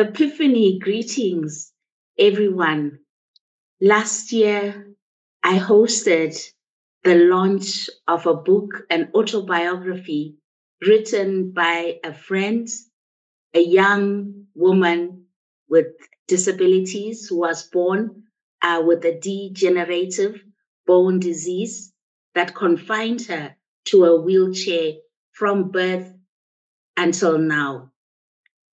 Epiphany greetings, everyone. Last year, I hosted the launch of a book, an autobiography written by a friend, a young woman with disabilities who was born uh, with a degenerative bone disease that confined her to a wheelchair from birth until now.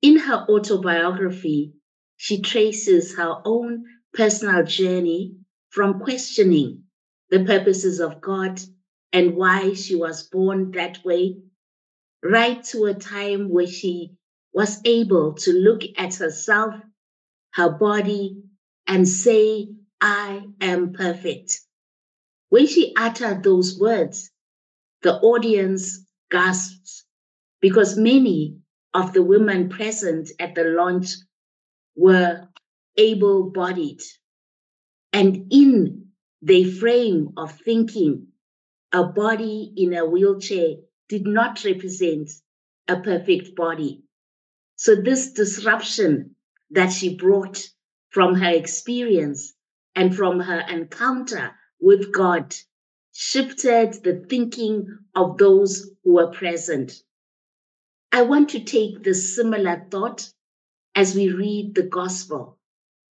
In her autobiography, she traces her own personal journey from questioning the purposes of God and why she was born that way, right to a time where she was able to look at herself, her body, and say, I am perfect. When she uttered those words, the audience gasped because many of the women present at the launch were able bodied. And in their frame of thinking, a body in a wheelchair did not represent a perfect body. So, this disruption that she brought from her experience and from her encounter with God shifted the thinking of those who were present. I want to take this similar thought as we read the gospel.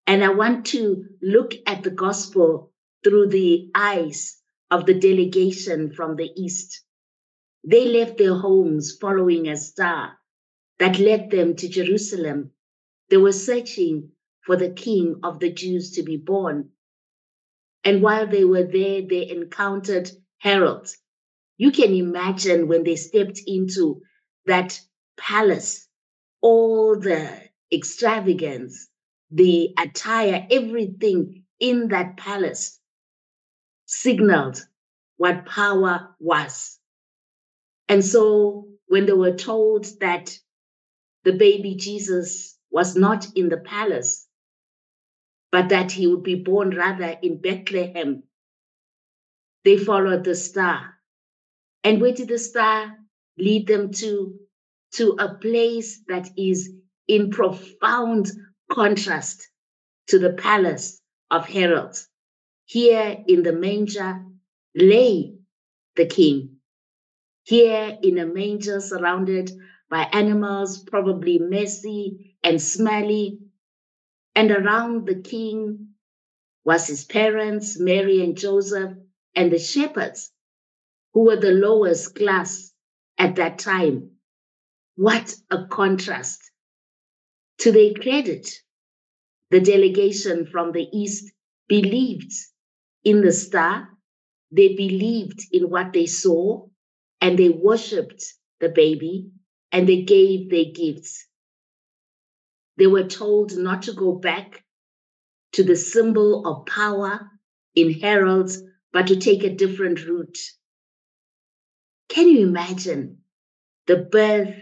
And I want to look at the gospel through the eyes of the delegation from the east. They left their homes following a star that led them to Jerusalem. They were searching for the king of the Jews to be born. And while they were there, they encountered Herod. You can imagine when they stepped into that palace, all the extravagance, the attire, everything in that palace signaled what power was. And so when they were told that the baby Jesus was not in the palace, but that he would be born rather in Bethlehem, they followed the star. And where did the star lead them to? To a place that is in profound contrast to the palace of Herod. Here in the manger lay the king. Here in a manger surrounded by animals, probably messy and smelly. And around the king was his parents, Mary and Joseph, and the shepherds, who were the lowest class at that time. What a contrast. To their credit, the delegation from the East believed in the star, they believed in what they saw, and they worshiped the baby, and they gave their gifts. They were told not to go back to the symbol of power in Herod's, but to take a different route. Can you imagine the birth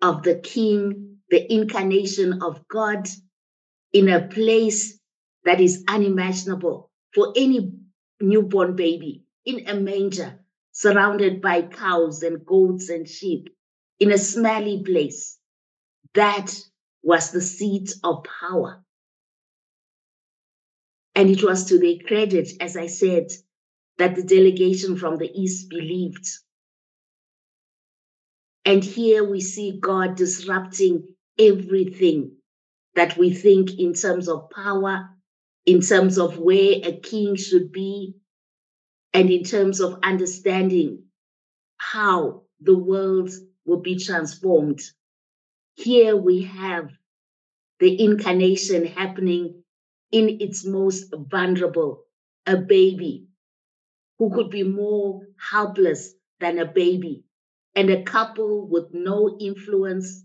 of the King, the incarnation of God in a place that is unimaginable for any newborn baby in a manger, surrounded by cows and goats and sheep, in a smelly place. That was the seat of power. And it was to their credit, as I said, that the delegation from the East believed. And here we see God disrupting everything that we think in terms of power, in terms of where a king should be, and in terms of understanding how the world will be transformed. Here we have the incarnation happening in its most vulnerable, a baby who could be more helpless than a baby, and a couple with no influence,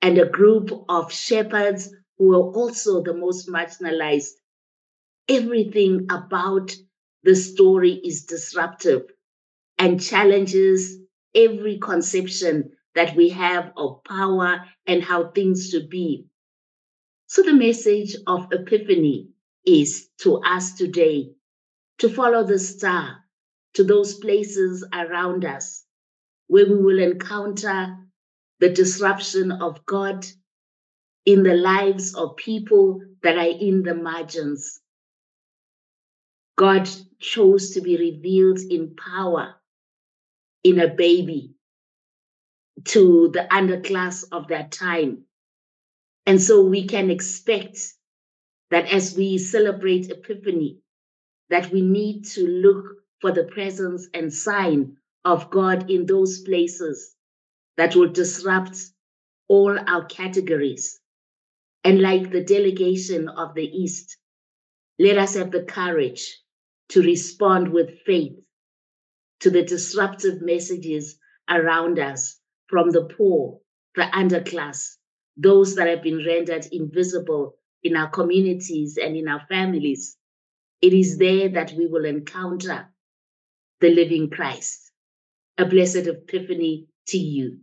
and a group of shepherds who were also the most marginalized. Everything about the story is disruptive and challenges every conception that we have of power and how things should be. So, the message of Epiphany is to us today to follow the star to those places around us where we will encounter the disruption of God in the lives of people that are in the margins. God chose to be revealed in power in a baby to the underclass of that time. And so we can expect that as we celebrate Epiphany, that we need to look for the presence and sign of God in those places that will disrupt all our categories. And like the delegation of the East, let us have the courage to respond with faith to the disruptive messages around us from the poor, the underclass, those that have been rendered invisible in our communities and in our families. It is there that we will encounter the living Christ. A blessed epiphany to you.